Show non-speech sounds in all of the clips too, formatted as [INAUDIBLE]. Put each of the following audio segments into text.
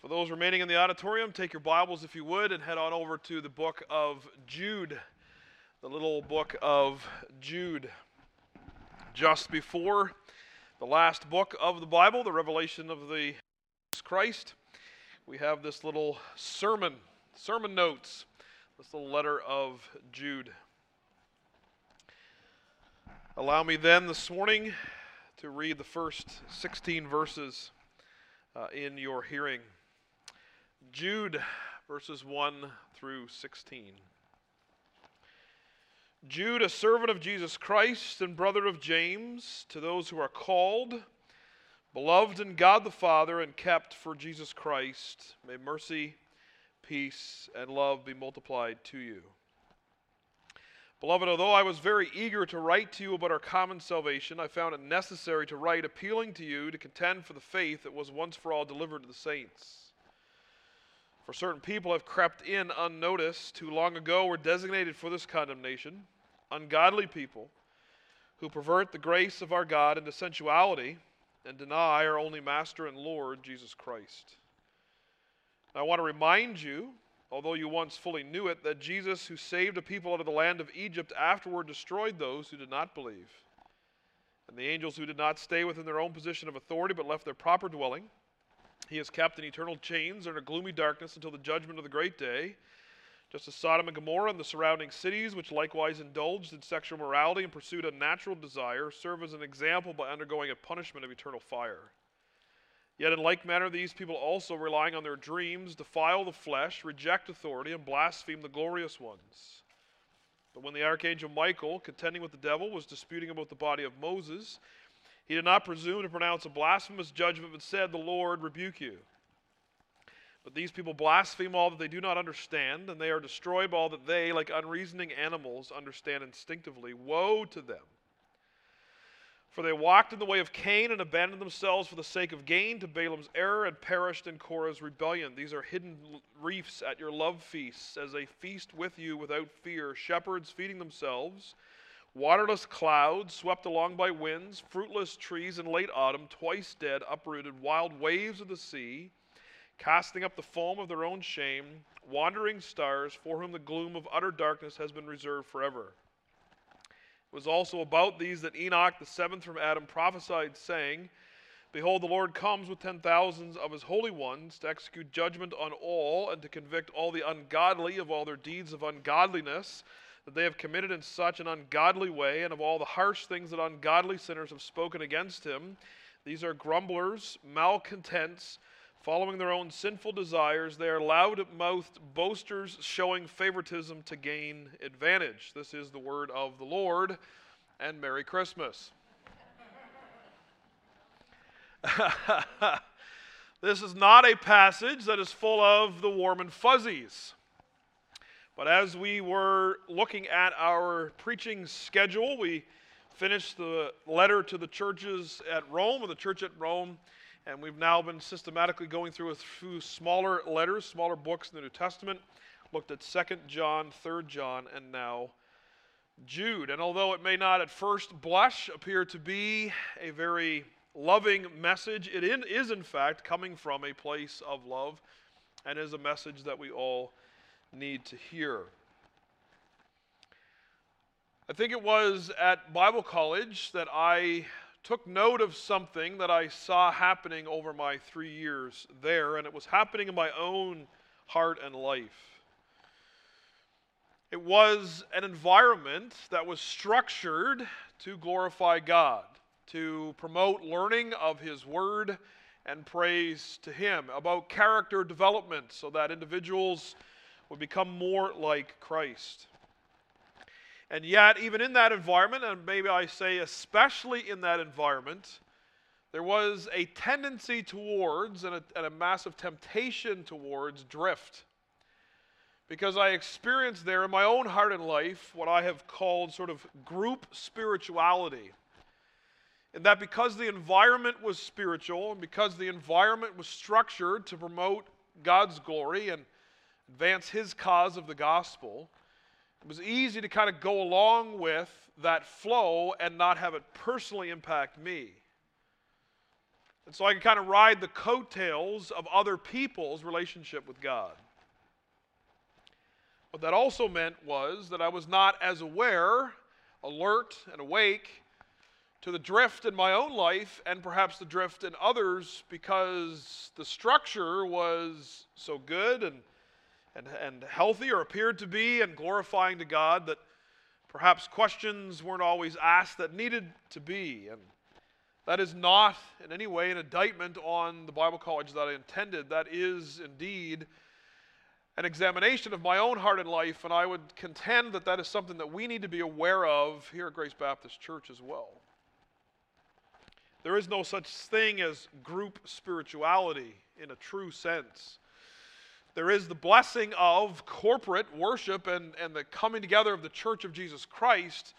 For those remaining in the auditorium, take your Bibles if you would and head on over to the book of Jude, the little book of Jude. Just before the last book of the Bible, the revelation of the Christ, we have this little sermon, sermon notes, this little letter of Jude. Allow me then this morning to read the first 16 verses uh, in your hearing. Jude, verses 1 through 16. Jude, a servant of Jesus Christ and brother of James, to those who are called, beloved in God the Father, and kept for Jesus Christ, may mercy, peace, and love be multiplied to you. Beloved, although I was very eager to write to you about our common salvation, I found it necessary to write appealing to you to contend for the faith that was once for all delivered to the saints. For certain people have crept in unnoticed, who long ago were designated for this condemnation, ungodly people, who pervert the grace of our God into sensuality and deny our only Master and Lord, Jesus Christ. I want to remind you although you once fully knew it, that Jesus, who saved a people out of the land of Egypt, afterward destroyed those who did not believe. And the angels who did not stay within their own position of authority but left their proper dwelling, he has kept in eternal chains under gloomy darkness until the judgment of the great day. Just as Sodom and Gomorrah and the surrounding cities, which likewise indulged in sexual morality and pursued unnatural desire, serve as an example by undergoing a punishment of eternal fire. Yet, in like manner, these people also, relying on their dreams, defile the flesh, reject authority, and blaspheme the glorious ones. But when the archangel Michael, contending with the devil, was disputing about the body of Moses, he did not presume to pronounce a blasphemous judgment, but said, The Lord rebuke you. But these people blaspheme all that they do not understand, and they are destroyed by all that they, like unreasoning animals, understand instinctively. Woe to them! For they walked in the way of Cain and abandoned themselves for the sake of gain to Balaam's error and perished in Korah's rebellion. These are hidden reefs at your love feasts, as they feast with you without fear, shepherds feeding themselves, waterless clouds swept along by winds, fruitless trees in late autumn, twice dead, uprooted, wild waves of the sea, casting up the foam of their own shame, wandering stars for whom the gloom of utter darkness has been reserved forever. It was also about these that Enoch, the seventh from Adam, prophesied, saying, Behold, the Lord comes with ten thousands of his holy ones to execute judgment on all and to convict all the ungodly of all their deeds of ungodliness that they have committed in such an ungodly way, and of all the harsh things that ungodly sinners have spoken against him. These are grumblers, malcontents Following their own sinful desires, they are loud mouthed boasters showing favoritism to gain advantage. This is the word of the Lord, and Merry Christmas. [LAUGHS] this is not a passage that is full of the warm and fuzzies. But as we were looking at our preaching schedule, we finished the letter to the churches at Rome, or the church at Rome and we've now been systematically going through a few smaller letters, smaller books in the New Testament, looked at 2nd John, 3rd John, and now Jude. And although it may not at first blush appear to be a very loving message, it is in fact coming from a place of love and is a message that we all need to hear. I think it was at Bible college that I took note of something that I saw happening over my three years there, and it was happening in my own heart and life. It was an environment that was structured to glorify God, to promote learning of His Word and praise to Him, about character development so that individuals would become more like Christ. And yet, even in that environment, and maybe I say especially in that environment, there was a tendency towards and a, and a, massive temptation towards drift. Because I experienced there in my own heart and life what I have called sort of group spirituality. And that because the environment was spiritual and because the environment was structured to promote God's glory and advance His cause of the gospel, it was easy to kind of go along with that flow and not have it personally impact me. And so I could kind of ride the coattails of other people's relationship with God. What that also meant was that I was not as aware, alert, and awake to the drift in my own life and perhaps the drift in others because the structure was so good and, and, and healthy or appeared to be and glorifying to God that perhaps questions weren't always asked that needed to be. And that is not in any way an indictment on the Bible college that I intended. That is indeed an examination of my own heart and life, and I would contend that that is something that we need to be aware of here at Grace Baptist Church as well. There is no such thing as group spirituality in a true sense. There is the blessing of corporate worship and, and the coming together of the church of Jesus Christ,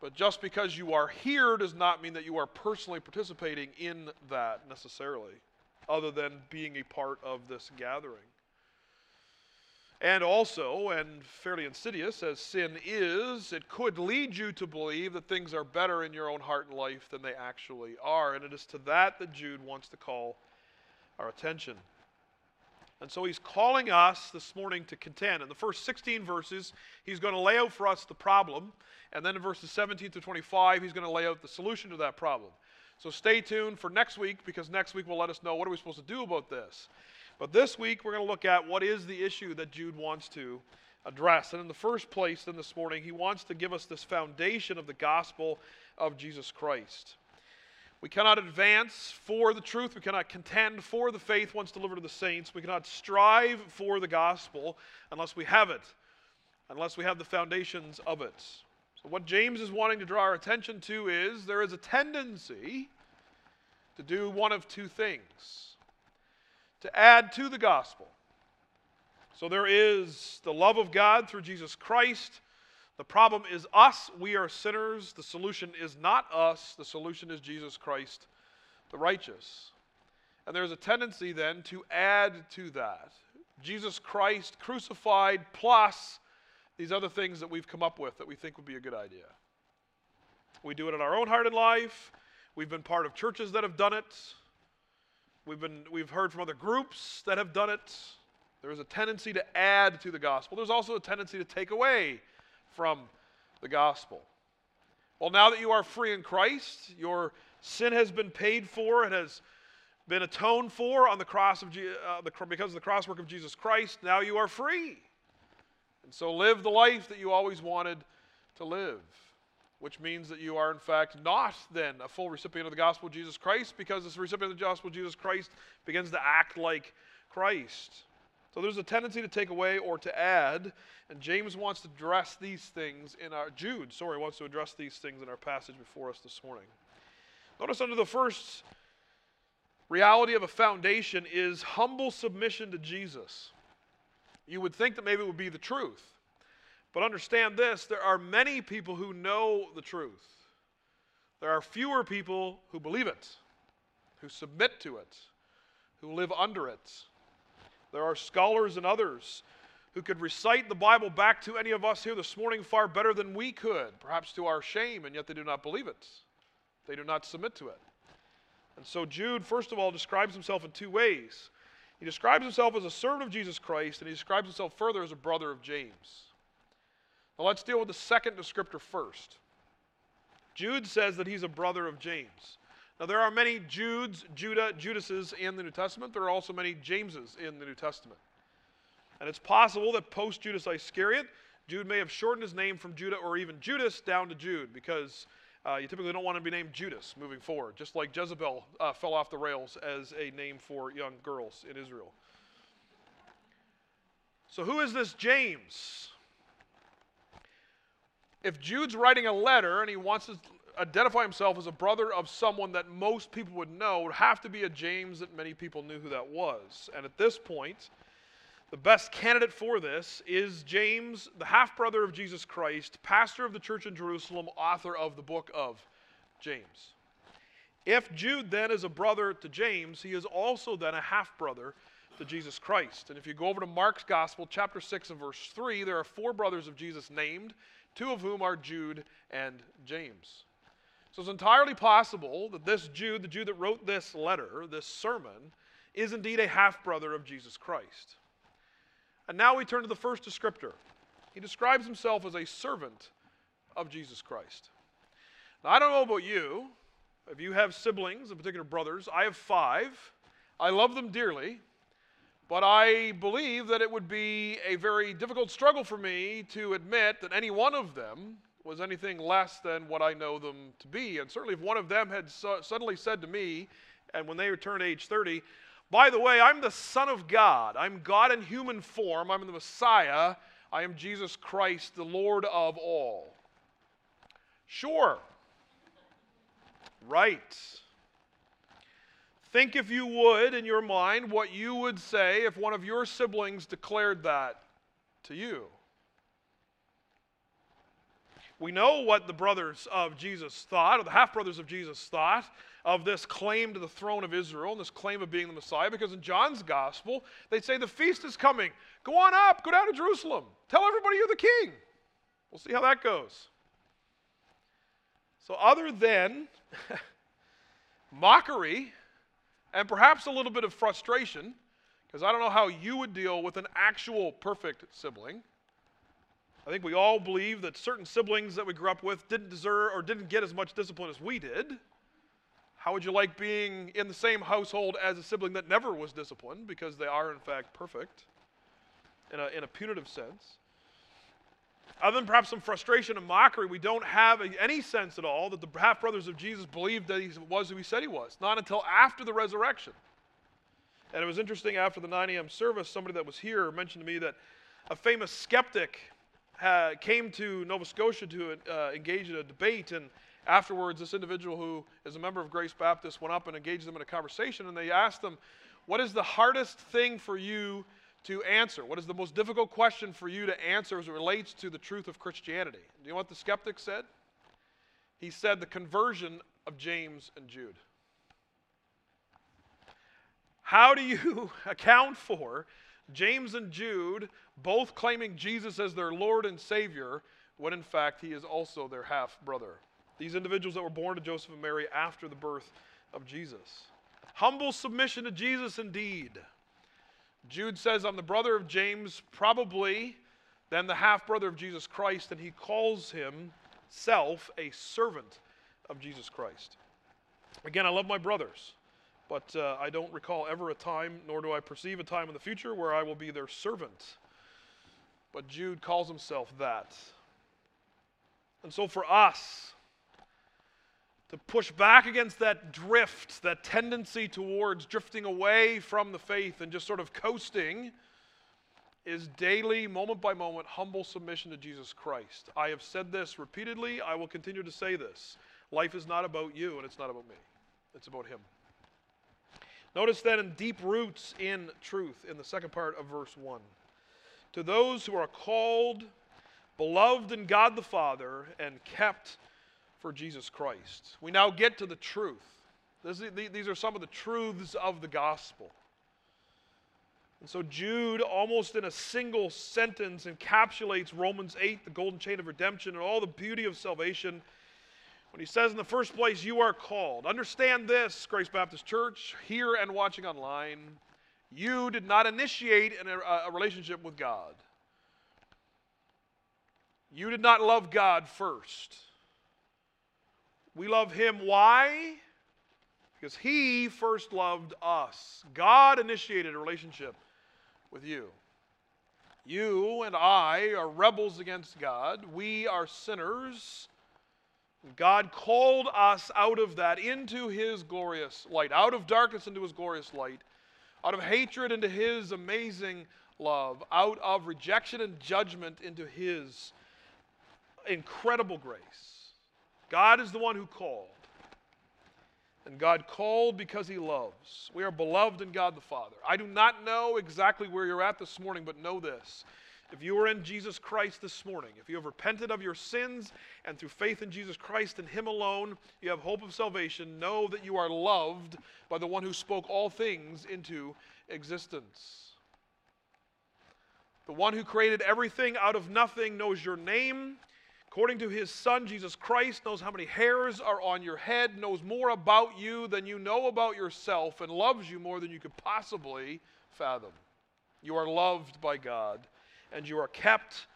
but just because you are here does not mean that you are personally participating in that necessarily, other than being a part of this gathering. And also, and fairly insidious as sin is, it could lead you to believe that things are better in your own heart and life than they actually are. And it is to that that Jude wants to call our attention. And so he's calling us this morning to contend. In the first 16 verses, he's going to lay out for us the problem. And then in verses 17 to 25, he's going to lay out the solution to that problem. So stay tuned for next week because next week will let us know what are we supposed to do about this. But this week, we're going to look at what is the issue that Jude wants to address. And in the first place, then this morning, he wants to give us this foundation of the gospel of Jesus Christ. We cannot advance for the truth. We cannot contend for the faith once delivered to the saints. We cannot strive for the gospel unless we have it, unless we have the foundations of it. So, what James is wanting to draw our attention to is there is a tendency to do one of two things to add to the gospel. So there is the love of God through Jesus Christ. The problem is us. We are sinners. The solution is not us. The solution is Jesus Christ, the righteous. And there's a tendency then to add to that. Jesus Christ crucified plus these other things that we've come up with that we think would be a good idea. We do it in our own heart and life. We've been part of churches that have done it. We've, been, we've heard from other groups that have done it. There's a tendency to add to the gospel. There's also a tendency to take away from the gospel. Well, now that you are free in Christ, your sin has been paid for, it has been atoned for on the cross of uh, the, because of the cross work of Jesus Christ. Now you are free. And so live the life that you always wanted to live which means that you are, in fact, not then a full recipient of the gospel of Jesus Christ because this recipient of the gospel of Jesus Christ begins to act like Christ. So there's a tendency to take away or to add, and James wants to address these things in our, Jude, sorry, wants to address these things in our passage before us this morning. Notice under the first reality of a foundation is humble submission to Jesus. You would think that maybe it would be the truth. But understand this there are many people who know the truth. There are fewer people who believe it, who submit to it, who live under it. There are scholars and others who could recite the Bible back to any of us here this morning far better than we could, perhaps to our shame, and yet they do not believe it. They do not submit to it. And so Jude, first of all, describes himself in two ways. He describes himself as a servant of Jesus Christ, and he describes himself further as a brother of James. Now let's deal with the second descriptor first. Jude says that he's a brother of James. Now, there are many Judes, Judah, Judases in the New Testament. There are also many Jameses in the New Testament. And it's possible that post Judas Iscariot, Jude may have shortened his name from Judah or even Judas down to Jude because uh, you typically don't want to be named Judas moving forward, just like Jezebel uh, fell off the rails as a name for young girls in Israel. So, who is this James? if Jude's writing a letter and he wants to identify himself as a brother of someone that most people would know, would have to be a James that many people knew who that was. And at this point, the best candidate for this is James, the half brother of Jesus Christ, pastor of the church in Jerusalem, author of the book of James. If Jude then is a brother to James, he is also then a half brother to Jesus Christ. And if you go over to Mark's Gospel, chapter 6 and verse 3, there are four brothers of Jesus named two of whom are Jude and James. So it's entirely possible that this Jude, the Jude that wrote this letter, this sermon, is indeed a half brother of Jesus Christ. And now we turn to the first descriptor. He describes himself as a servant of Jesus Christ. Now, I don't know about you, if you have siblings, in particular brothers, I have five. I love them dearly, but I believe that it would be a very difficult struggle for me to admit that any one of them was anything less than what I know them to be. And certainly, if one of them had so suddenly said to me, and when they returned age 30, by the way, I'm the Son of God, I'm God in human form, I'm the Messiah, I am Jesus Christ, the Lord of all. Sure. Right. Think, if you would, in your mind, what you would say if one of your siblings declared that to you. We know what the brothers of Jesus thought, or the half brothers of Jesus thought, of this claim to the throne of Israel and this claim of being the Messiah, because in John's gospel, they say the feast is coming. Go on up, go down to Jerusalem. Tell everybody you're the king. We'll see how that goes. So, other than [LAUGHS] mockery and perhaps a little bit of frustration, because I don't know how you would deal with an actual perfect sibling. I think we all believe that certain siblings that we grew up with didn't deserve or didn't get as much discipline as we did. How would you like being in the same household as a sibling that never was disciplined because they are, in fact, perfect in a, in a punitive sense? Other than perhaps some frustration and mockery, we don't have any sense at all that the half brothers of Jesus believed that he was who he said he was. Not until after the resurrection. And it was interesting after the 9 a.m. service, somebody that was here mentioned to me that a famous skeptic uh, came to Nova Scotia to uh, engage in a debate. And afterwards, this individual who is a member of Grace Baptist went up and engaged them in a conversation. And they asked them, What is the hardest thing for you to answer? What is the most difficult question for you to answer as it relates to the truth of Christianity? Do you know what the skeptic said? He said the conversion of James and Jude. How do you [LAUGHS] account for James and Jude both claiming Jesus as their Lord and Savior when in fact he is also their half brother? These individuals that were born to Joseph and Mary after the birth of Jesus. Humble submission to Jesus indeed. Jude says, I'm the brother of James, probably then the half brother of Jesus Christ, and he calls himself a servant of Jesus Christ. Again, I love my brothers, but uh, I don't recall ever a time, nor do I perceive a time in the future where I will be their servant. But Jude calls himself that. And so for us, to push back against that drift, that tendency towards drifting away from the faith and just sort of coasting, is daily, moment by moment, humble submission to Jesus Christ. I have said this repeatedly. I will continue to say this. Life is not about you and it's not about me, it's about Him. Notice that in deep roots in truth in the second part of verse 1. To those who are called, beloved in God the Father, and kept for Jesus Christ. We now get to the truth. This, these are some of the truths of the gospel. And so Jude, almost in a single sentence, encapsulates Romans 8, the golden chain of redemption, and all the beauty of salvation. When he says, in the first place, you are called. Understand this, Grace Baptist Church, here and watching online. You did not initiate a, a relationship with God. You did not love God first. We love him. Why? Because he first loved us. God initiated a relationship with you. You and I are rebels against God. We are sinners. God called us out of that into his glorious light, out of darkness into his glorious light, out of hatred into his amazing love, out of rejection and judgment into his incredible grace. God is the one who called. And God called because he loves. We are beloved in God the Father. I do not know exactly where you're at this morning, but know this. If you are in Jesus Christ this morning, if you have repented of your sins and through faith in Jesus Christ and Him alone, you have hope of salvation, know that you are loved by the one who spoke all things into existence. The one who created everything out of nothing knows your name, according to his Son, Jesus Christ, knows how many hairs are on your head, knows more about you than you know about yourself, and loves you more than you could possibly fathom. You are loved by God, and you are kept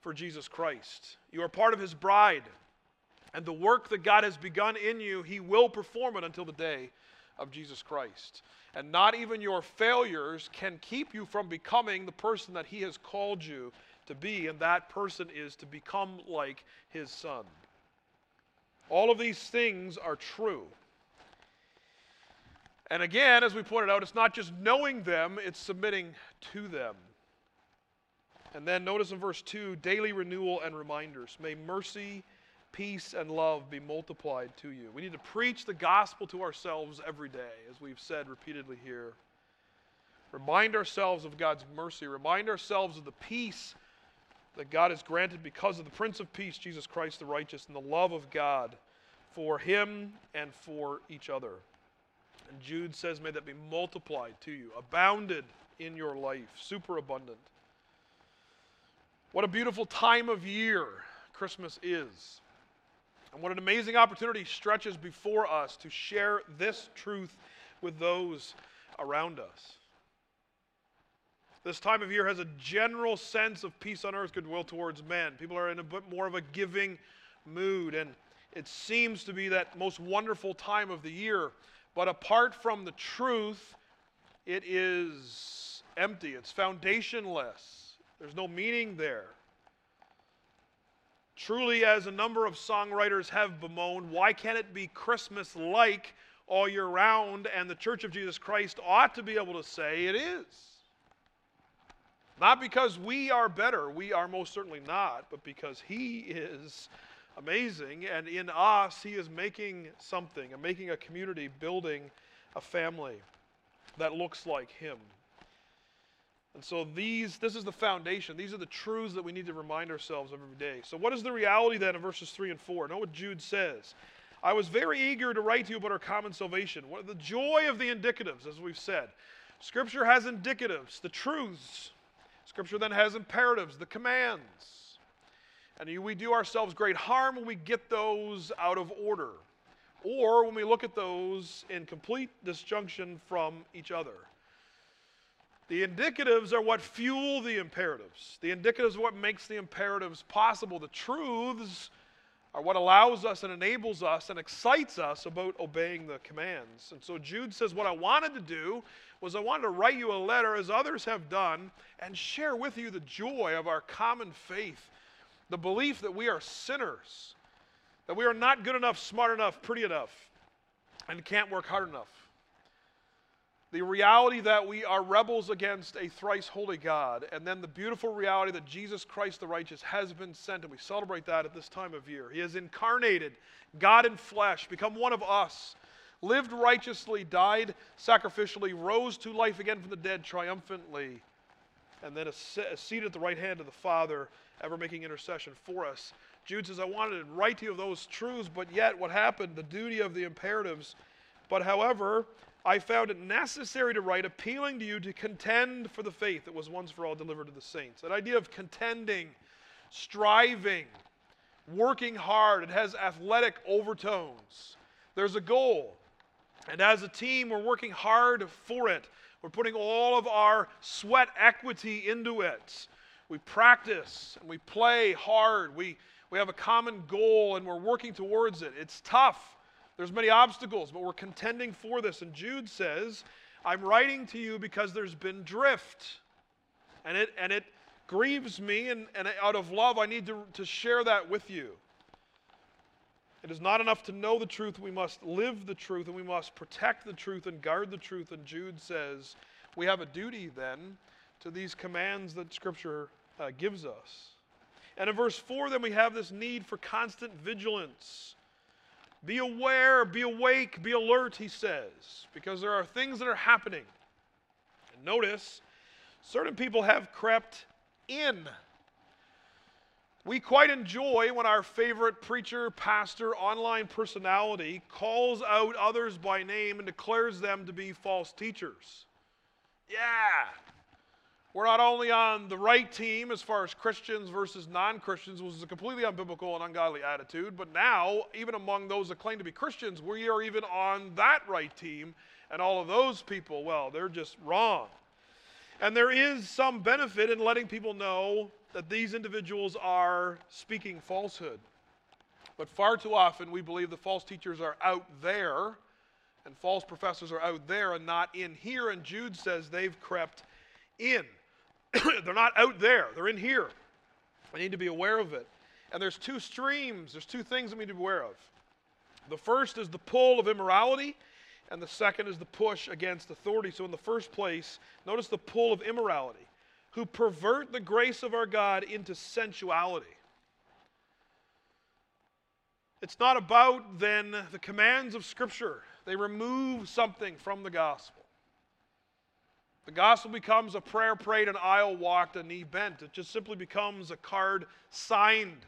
for Jesus Christ. You are part of his bride, and the work that God has begun in you, he will perform it until the day of Jesus Christ. And not even your failures can keep you from becoming the person that he has called you to be, and that person is to become like his son. All of these things are true. And again, as we pointed out, it's not just knowing them, it's submitting to them. And then notice in verse 2 daily renewal and reminders. May mercy, peace, and love be multiplied to you. We need to preach the gospel to ourselves every day, as we've said repeatedly here. Remind ourselves of God's mercy, remind ourselves of the peace that God has granted because of the Prince of Peace, Jesus Christ the righteous, and the love of God for him and for each other. And Jude says, May that be multiplied to you, abounded in your life, superabundant. What a beautiful time of year Christmas is. And what an amazing opportunity stretches before us to share this truth with those around us. This time of year has a general sense of peace on earth, goodwill towards men. People are in a bit more of a giving mood, and it seems to be that most wonderful time of the year. But apart from the truth, it is empty, it's foundationless. There's no meaning there. Truly, as a number of songwriters have bemoaned, why can't it be Christmas like all year round? And the Church of Jesus Christ ought to be able to say it is. Not because we are better, we are most certainly not, but because He is amazing, and in us, He is making something, and making a community, building a family that looks like Him. And so these, this is the foundation. These are the truths that we need to remind ourselves of every day. So what is the reality then in verses 3 and 4? Know what Jude says. I was very eager to write to you about our common salvation. What, the joy of the indicatives, as we've said. Scripture has indicatives, the truths Scripture then has imperatives, the commands. And we do ourselves great harm when we get those out of order, or when we look at those in complete disjunction from each other. The indicatives are what fuel the imperatives. The indicatives are what makes the imperatives possible. The truths are what allows us and enables us and excites us about obeying the commands. And so Jude says, What I wanted to do was I wanted to write you a letter, as others have done, and share with you the joy of our common faith, the belief that we are sinners, that we are not good enough, smart enough, pretty enough, and can't work hard enough. The reality that we are rebels against a thrice holy God, and then the beautiful reality that Jesus Christ the righteous has been sent, and we celebrate that at this time of year. He has incarnated, God in flesh, become one of us lived righteously, died sacrificially, rose to life again from the dead triumphantly, and then is seated at the right hand of the Father, ever making intercession for us. Jude says, I wanted to write to you of those truths, but yet what happened, the duty of the imperatives. But however, I found it necessary to write, appealing to you to contend for the faith that was once for all delivered to the saints. That idea of contending, striving, working hard, it has athletic overtones. There's a goal. And as a team, we're working hard for it. We're putting all of our sweat equity into it. We practice and we play hard. We, we have a common goal and we're working towards it. It's tough. There's many obstacles, but we're contending for this. And Jude says, I'm writing to you because there's been drift. And it, and it grieves me, and, and out of love, I need to, to share that with you. It is not enough to know the truth. We must live the truth and we must protect the truth and guard the truth. And Jude says we have a duty then to these commands that Scripture uh, gives us. And in verse 4, then we have this need for constant vigilance. Be aware, be awake, be alert, he says, because there are things that are happening. And notice, certain people have crept in we quite enjoy when our favorite preacher, pastor, online personality calls out others by name and declares them to be false teachers. Yeah. We're not only on the right team as far as Christians versus non Christians, which is a completely unbiblical and ungodly attitude, but now, even among those that claim to be Christians, we are even on that right team, and all of those people, well, they're just wrong. And there is some benefit in letting people know that these individuals are speaking falsehood. But far too often, we believe the false teachers are out there and false professors are out there and not in here. And Jude says they've crept in. [COUGHS] they're not out there, they're in here. I need to be aware of it. And there's two streams, there's two things we need to be aware of. The first is the pull of immorality, and the second is the push against authority. So, in the first place, notice the pull of immorality, who pervert the grace of our God into sensuality. It's not about then the commands of Scripture, they remove something from the gospel. The gospel becomes a prayer prayed, an aisle walked, a knee bent. It just simply becomes a card signed,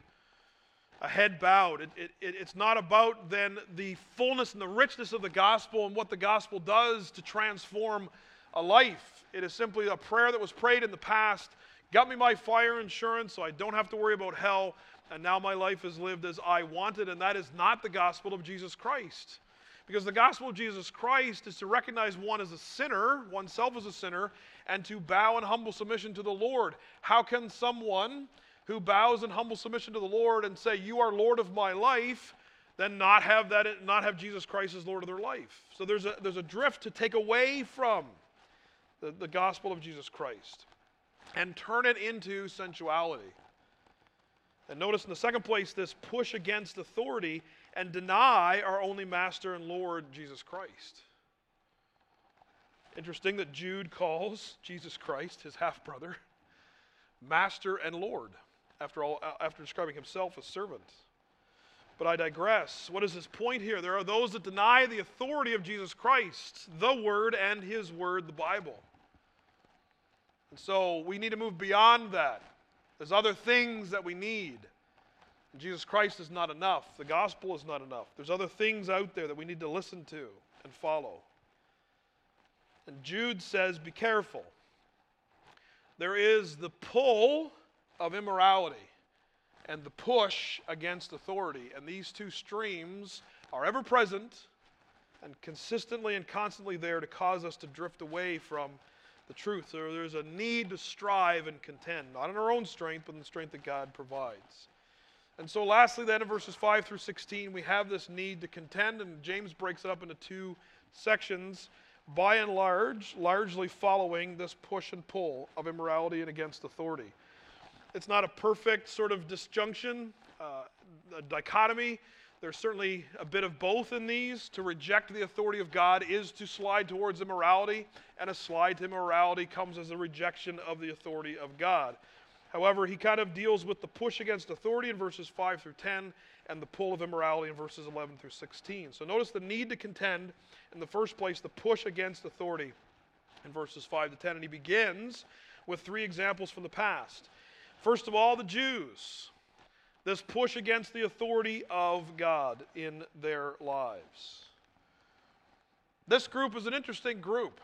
a head bowed. It, it, it, it's not about then the fullness and the richness of the gospel and what the gospel does to transform a life. It is simply a prayer that was prayed in the past, got me my fire insurance so I don't have to worry about hell, and now my life is lived as I wanted, and that is not the gospel of Jesus Christ. Because the gospel of Jesus Christ is to recognize one as a sinner, oneself as a sinner, and to bow in humble submission to the Lord. How can someone who bows in humble submission to the Lord and say, You are Lord of my life, then not have that not have Jesus Christ as Lord of their life? So there's a there's a drift to take away from the, the gospel of Jesus Christ and turn it into sensuality. And notice in the second place, this push against authority and deny our only Master and Lord, Jesus Christ. Interesting that Jude calls Jesus Christ, his half brother, Master and Lord, after, all, uh, after describing himself as servant. But I digress. What is his point here? There are those that deny the authority of Jesus Christ, the Word, and his Word, the Bible. And so we need to move beyond that. There's other things that we need. Jesus Christ is not enough. The gospel is not enough. There's other things out there that we need to listen to and follow. And Jude says, Be careful. There is the pull of immorality and the push against authority. And these two streams are ever present and consistently and constantly there to cause us to drift away from the truth. So there's a need to strive and contend, not in our own strength, but in the strength that God provides. And so, lastly, then in verses 5 through 16, we have this need to contend, and James breaks it up into two sections, by and large, largely following this push and pull of immorality and against authority. It's not a perfect sort of disjunction, uh, a dichotomy. There's certainly a bit of both in these. To reject the authority of God is to slide towards immorality, and a slide to immorality comes as a rejection of the authority of God. However, he kind of deals with the push against authority in verses 5 through 10 and the pull of immorality in verses 11 through 16. So notice the need to contend in the first place, the push against authority in verses 5 to 10. And he begins with three examples from the past. First of all, the Jews. This push against the authority of God in their lives. This group is an interesting group.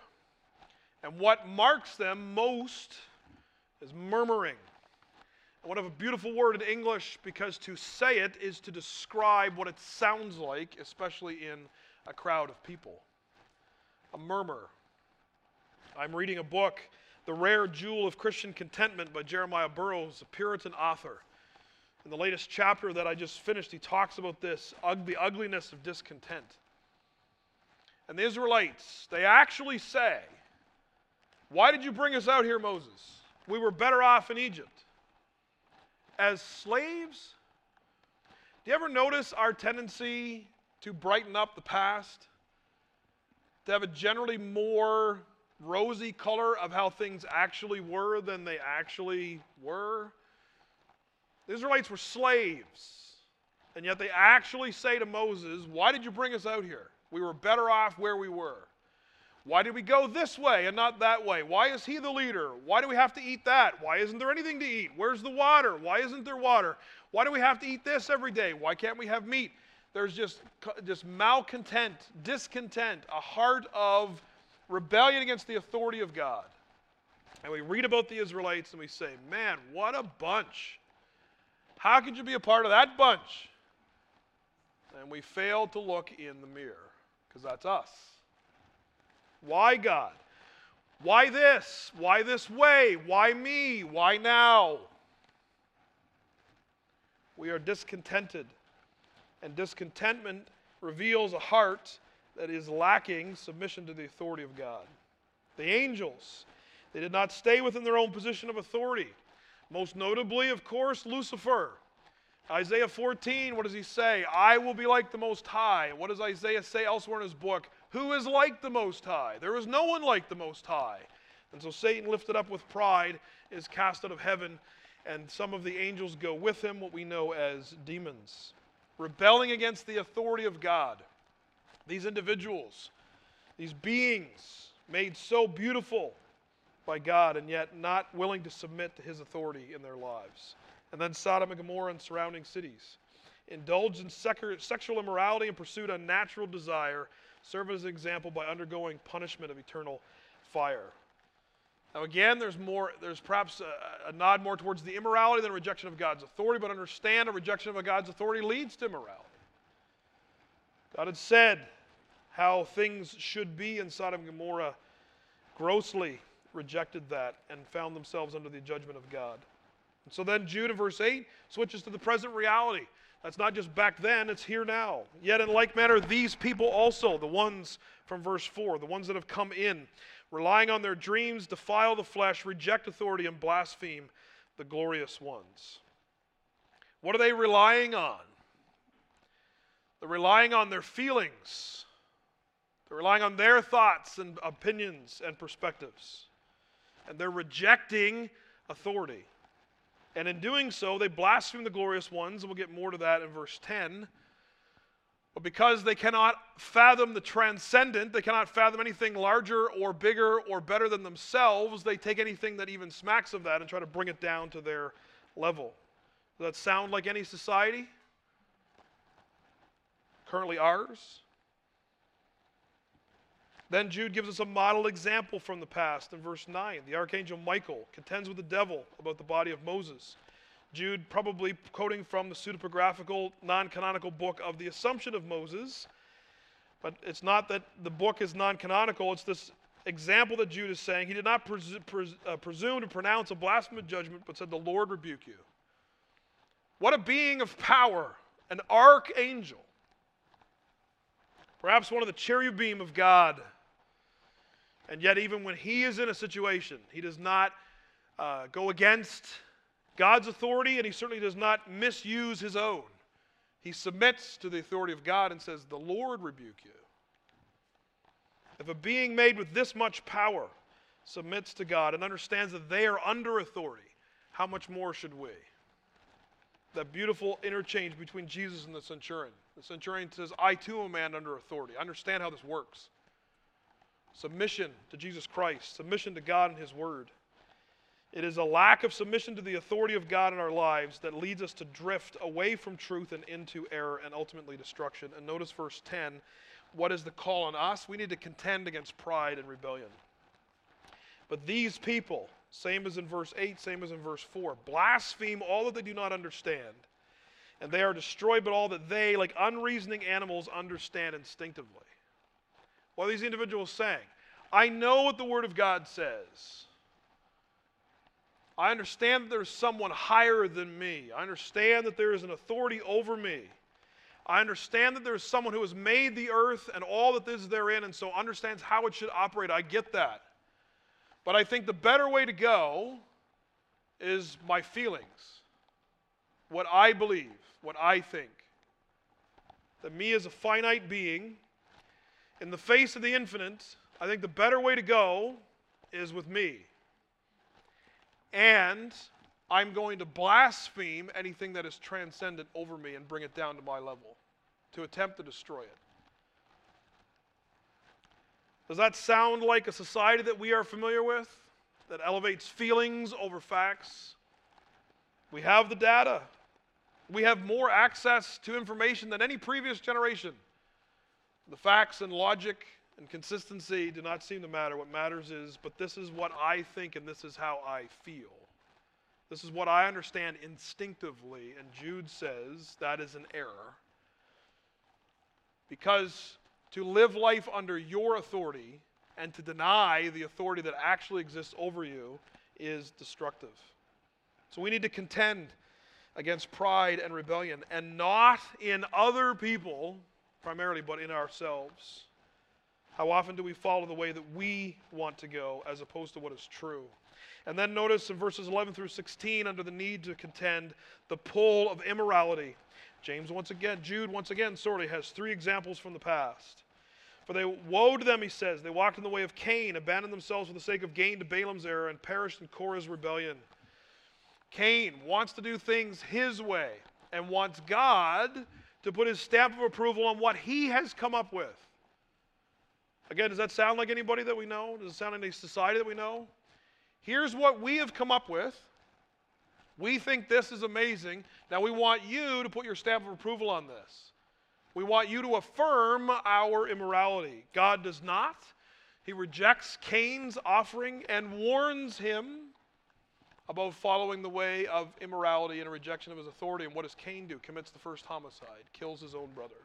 And what marks them most is murmuring. What a beautiful word in English because to say it is to describe what it sounds like, especially in a crowd of people. A murmur. I'm reading a book, The Rare Jewel of Christian Contentment by Jeremiah Burroughs, a Puritan author. In the latest chapter that I just finished, he talks about this the ugliness of discontent. And the Israelites, they actually say, Why did you bring us out here, Moses? We were better off in Egypt as slaves, do you ever notice our tendency to brighten up the past? To have a generally more rosy color of how things actually were than they actually were? The Israelites were slaves, and yet they actually say to Moses, Why did you bring us out here? We were better off where we were. Why did we go this way and not that way? Why is he the leader? Why do we have to eat that? Why isn't there anything to eat? Where's the water? Why isn't there water? Why do we have to eat this every day? Why can't we have meat? There's just, just malcontent, discontent, a heart of rebellion against the authority of God. And we read about the Israelites and we say, man, what a bunch. How could you be a part of that bunch? And we fail to look in the mirror because that's us. Why God? Why this? Why this way? Why me? Why now? We are discontented, and discontentment reveals a heart that is lacking submission to the authority of God. The angels, they did not stay within their own position of authority. Most notably, of course, Lucifer. Isaiah 14, what does he say? I will be like the Most High. What does Isaiah say elsewhere in his book? Who is like the Most High? There is no one like the Most High. And so Satan, lifted up with pride, is cast out of heaven, and some of the angels go with him, what we know as demons, rebelling against the authority of God. These individuals, these beings made so beautiful by God, and yet not willing to submit to his authority in their lives. And then Sodom and Gomorrah and surrounding cities. Indulged in sexual immorality and pursued unnatural desire, serve as an example by undergoing punishment of eternal fire. Now, again, there's more, there's perhaps a, a, nod more towards the immorality than rejection of God's authority, but understand a rejection of a God's authority leads to immorality. God had said how things should be in Sodom and Gomorrah, grossly rejected that and found themselves under the judgment of God. And so then Jude in verse 8 switches to the present reality. That's not just back then, it's here now. Yet in like manner, these people also, the ones from verse 4, the ones that have come in, relying on their dreams, defile the flesh, reject authority, and blaspheme the glorious ones. What are they relying on? They're relying on their feelings. They're relying on their thoughts and opinions and perspectives. And they're rejecting authority. And in doing so, they blaspheme the glorious ones, and we'll get more to that in verse 10. But because they cannot fathom the transcendent, they cannot fathom anything larger or bigger or better than themselves, they take anything that even smacks of that and try to bring it down to their level. Does that sound like any society? Currently ours? Then Jude gives us a model example from the past in verse 9. The archangel Michael contends with the devil about the body of Moses. Jude probably quoting from the pseudepigraphical, non canonical book of the Assumption of Moses. But it's not that the book is non canonical, it's this example that Jude is saying. He did not pres- uh, presume to pronounce a blasphemous judgment, but said, The Lord rebuke you. What a being of power, an archangel. Perhaps one of the cherubim of God. And yet, even when he is in a situation, he does not uh, go against God's authority, and he certainly does not misuse his own. He submits to the authority of God and says, The Lord rebuke you. If a being made with this much power submits to God and understands that they are under authority, how much more should we? That beautiful interchange between Jesus and the centurion. The centurion says, I too am a man under authority. I understand how this works. Submission to Jesus Christ, submission to God and His Word. It is a lack of submission to the authority of God in our lives that leads us to drift away from truth and into error and ultimately destruction. And notice verse 10 what is the call on us? We need to contend against pride and rebellion. But these people, same as in verse 8, same as in verse 4, blaspheme all that they do not understand. And they are destroyed but all that they, like unreasoning animals, understand instinctively. Are these individuals saying? I know what the Word of God says. I understand that there's someone higher than me. I understand that there is an authority over me. I understand that there is someone who has made the earth and all that is therein and so understands how it should operate. I get that. But I think the better way to go is my feelings, what I believe, what I think. That me as a finite being, in the face of the infinite, I think the better way to go is with me and I'm going to blaspheme anything that is transcendent over me and bring it down to my level to attempt to destroy it. Does that sound like a society that we are familiar with that elevates feelings over facts? We have the data. We have more access to information than any previous generation. The facts and logic and consistency do not seem to matter. What matters is, but this is what I think and this is how I feel. This is what I understand instinctively. And Jude says that is an error. Because to live life under your authority and to deny the authority that actually exists over you is destructive. So we need to contend against pride and rebellion, and not in other people primarily, but in ourselves. How often do we follow the way that we want to go as opposed to what is true? And then notice in verses 11 through 16, under the need to contend, the pull of immorality. James, once again, Jude, once again, sorry, has three examples from the past. For they woe to them, he says, they walked in the way of Cain, abandoned themselves for the sake of gain to Balaam's error, and perished in Korah's rebellion. Cain wants to do things his way and wants God to put his stamp of approval on what he has come up with. Again, does that sound like anybody that we know? Does it sound like any society that we know? Here's what we have come up with. We think this is amazing. Now we want you to put your stamp of approval on this. We want you to affirm our immorality. God does not. He rejects Cain's offering and warns him about following the way of immorality and a rejection of his authority. And what does Cain do? Commits the first homicide, kills his own brother.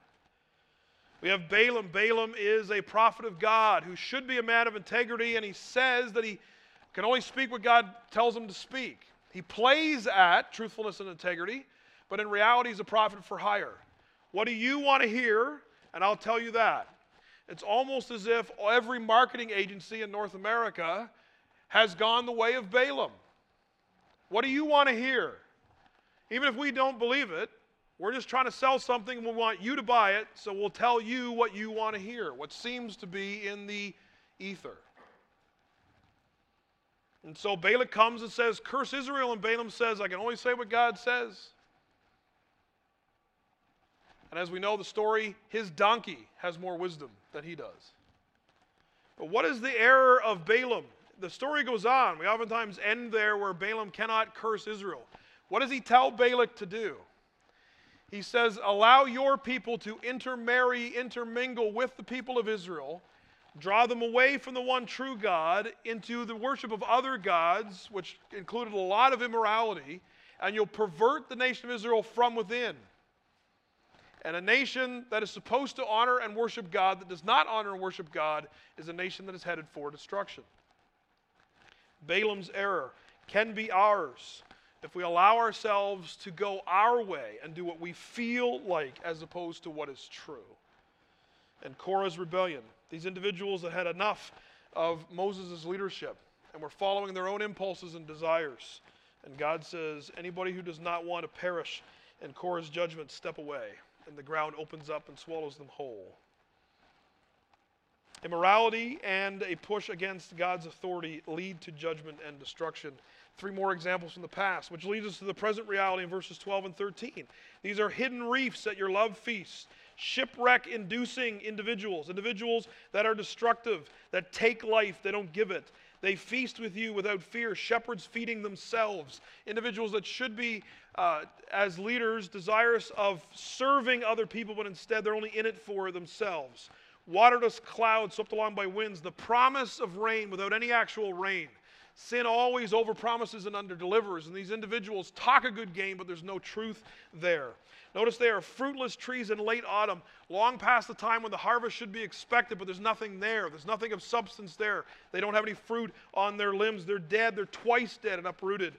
We have Balaam. Balaam is a prophet of God who should be a man of integrity, and he says that he can only speak what God tells him to speak. He plays at truthfulness and integrity, but in reality, he's a prophet for hire. What do you want to hear? And I'll tell you that. It's almost as if every marketing agency in North America has gone the way of Balaam. What do you want to hear? Even if we don't believe it, we're just trying to sell something and we want you to buy it, so we'll tell you what you want to hear, what seems to be in the ether. And so Balak comes and says, Curse Israel, and Balaam says, I can only say what God says. And as we know the story, his donkey has more wisdom than he does. But what is the error of Balaam? The story goes on. We oftentimes end there where Balaam cannot curse Israel. What does he tell Balak to do? He says, Allow your people to intermarry, intermingle with the people of Israel, draw them away from the one true God into the worship of other gods, which included a lot of immorality, and you'll pervert the nation of Israel from within. And a nation that is supposed to honor and worship God, that does not honor and worship God, is a nation that is headed for destruction. Balaam's error can be ours if we allow ourselves to go our way and do what we feel like as opposed to what is true. And Korah's rebellion, these individuals that had enough of Moses' leadership and were following their own impulses and desires. And God says, anybody who does not want to perish in Korah's judgment, step away. And the ground opens up and swallows them whole. Immorality and a push against God's authority lead to judgment and destruction. Three more examples from the past, which leads us to the present reality in verses 12 and 13. These are hidden reefs at your love feasts, shipwreck inducing individuals, individuals that are destructive, that take life, they don't give it. They feast with you without fear, shepherds feeding themselves, individuals that should be, uh, as leaders, desirous of serving other people, but instead they're only in it for themselves waterless clouds swept along by winds, the promise of rain without any actual rain. Sin always overpromises and underdelivers, and these individuals talk a good game, but there's no truth there. Notice they are fruitless trees in late autumn, long past the time when the harvest should be expected, but there's nothing there. There's nothing of substance there. They don't have any fruit on their limbs. They're dead. They're twice dead and uprooted.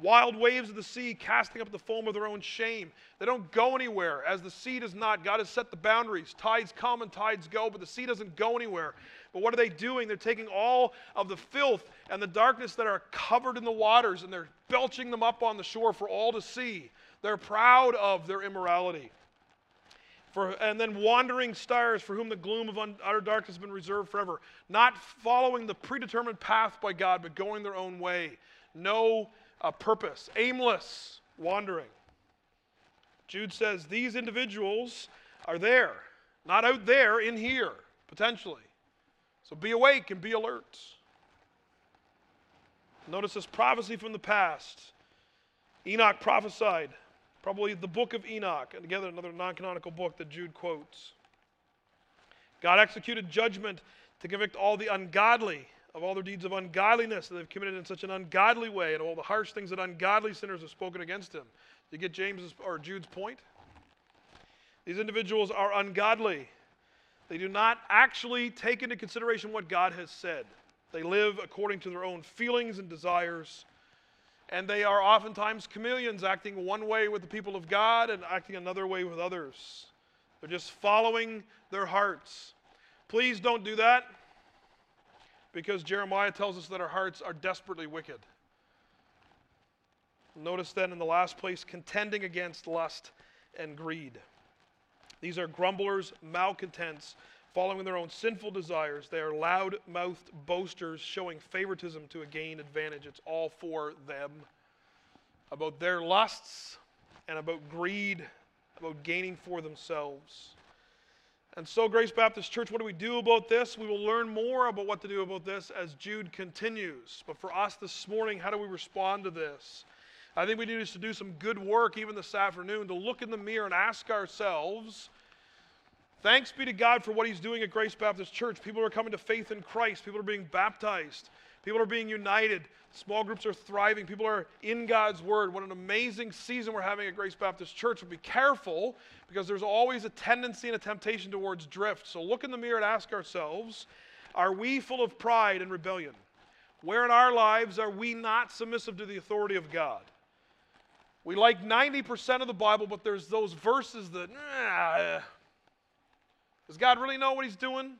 Wild waves of the sea casting up the foam of their own shame. They don't go anywhere as the sea does not. God has set the boundaries. Tides come and tides go, but the sea doesn't go anywhere. But what are they doing? They're taking all of the filth and the darkness that are covered in the waters and they're belching them up on the shore for all to see. They're proud of their immorality. For, and then wandering stars for whom the gloom of utter darkness has been reserved forever. Not following the predetermined path by God, but going their own way. No a purpose, aimless wandering. Jude says these individuals are there, not out there, in here, potentially. So be awake and be alert. Notice this prophecy from the past. Enoch prophesied, probably the book of Enoch, and together another non canonical book that Jude quotes. God executed judgment to convict all the ungodly of all their deeds of ungodliness that they've committed in such an ungodly way and all the harsh things that ungodly sinners have spoken against him. Do you get James's or Jude's point? These individuals are ungodly. They do not actually take into consideration what God has said. They live according to their own feelings and desires. And they are oftentimes chameleons, acting one way with the people of God and acting another way with others. They're just following their hearts. Please don't do that because Jeremiah tells us that our hearts are desperately wicked. Notice then in the last place, contending against lust and greed. These are grumblers, malcontents, following their own sinful desires. They are loud mouthed boasters, showing favoritism to a gain advantage. It's all for them. About their lusts and about greed, about gaining for themselves. And so, Grace Baptist Church, what do we do about this? We will learn more about what to do about this as Jude continues. But for us this morning, how do we respond to this? I think we need to do some good work even this afternoon to look in the mirror and ask ourselves thanks be to God for what He's doing at Grace Baptist Church. People are coming to faith in Christ, people are being baptized, people are being united, small groups are thriving, people are in God's Word. What an amazing season we're having at Grace Baptist Church. But be careful because there's always a tendency and a temptation towards drift. So look in the mirror and ask ourselves are we full of pride and rebellion? Where in our lives are we not submissive to the authority of God? We like 90% of the Bible, but there's those verses that, nah, does God really know what He's doing?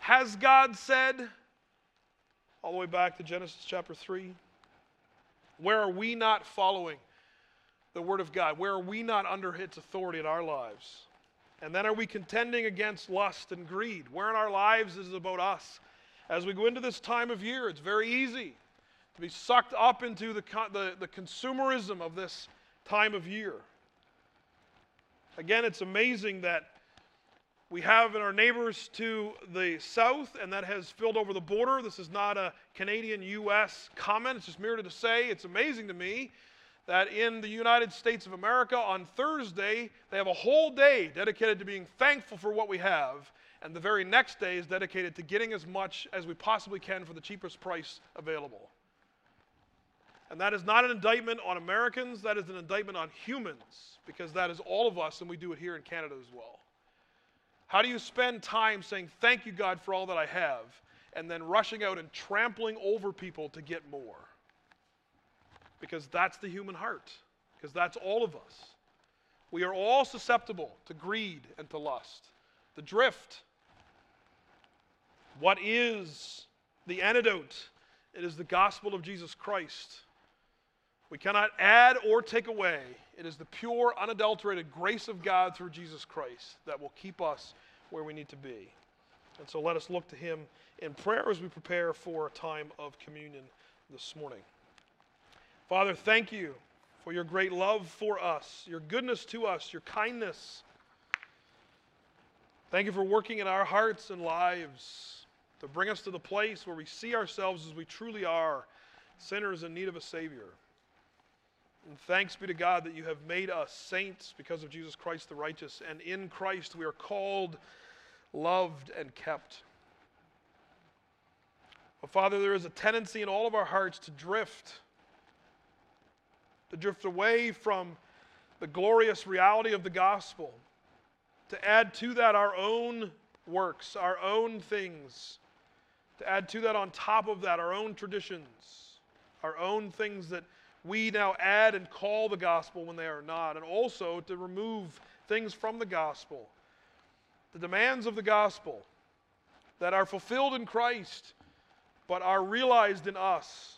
Has God said? All the way back to Genesis chapter 3. Where are we not following the Word of God? Where are we not under its authority in our lives? And then are we contending against lust and greed? Where in our lives is it about us? As we go into this time of year, it's very easy to be sucked up into the, the, the consumerism of this time of year. Again, it's amazing that we have in our neighbors to the south, and that has filled over the border. This is not a Canadian US comment, it's just merely to say it's amazing to me that in the United States of America on Thursday, they have a whole day dedicated to being thankful for what we have, and the very next day is dedicated to getting as much as we possibly can for the cheapest price available. And that is not an indictment on Americans, that is an indictment on humans, because that is all of us, and we do it here in Canada as well. How do you spend time saying, Thank you, God, for all that I have, and then rushing out and trampling over people to get more? Because that's the human heart, because that's all of us. We are all susceptible to greed and to lust, the drift. What is the antidote? It is the gospel of Jesus Christ. We cannot add or take away. It is the pure, unadulterated grace of God through Jesus Christ that will keep us where we need to be. And so let us look to Him in prayer as we prepare for a time of communion this morning. Father, thank you for your great love for us, your goodness to us, your kindness. Thank you for working in our hearts and lives to bring us to the place where we see ourselves as we truly are sinners in need of a Savior. And thanks be to God that you have made us saints because of Jesus Christ the righteous. And in Christ we are called, loved, and kept. But Father, there is a tendency in all of our hearts to drift, to drift away from the glorious reality of the gospel, to add to that our own works, our own things, to add to that on top of that our own traditions, our own things that we now add and call the gospel when they are not, and also to remove things from the gospel. The demands of the gospel that are fulfilled in Christ but are realized in us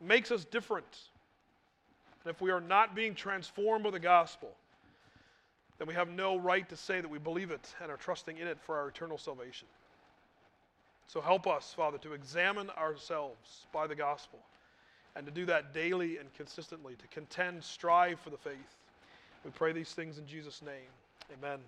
makes us different. And if we are not being transformed by the gospel, then we have no right to say that we believe it and are trusting in it for our eternal salvation. So help us, Father, to examine ourselves by the gospel and to do that daily and consistently, to contend, strive for the faith. We pray these things in Jesus' name. Amen.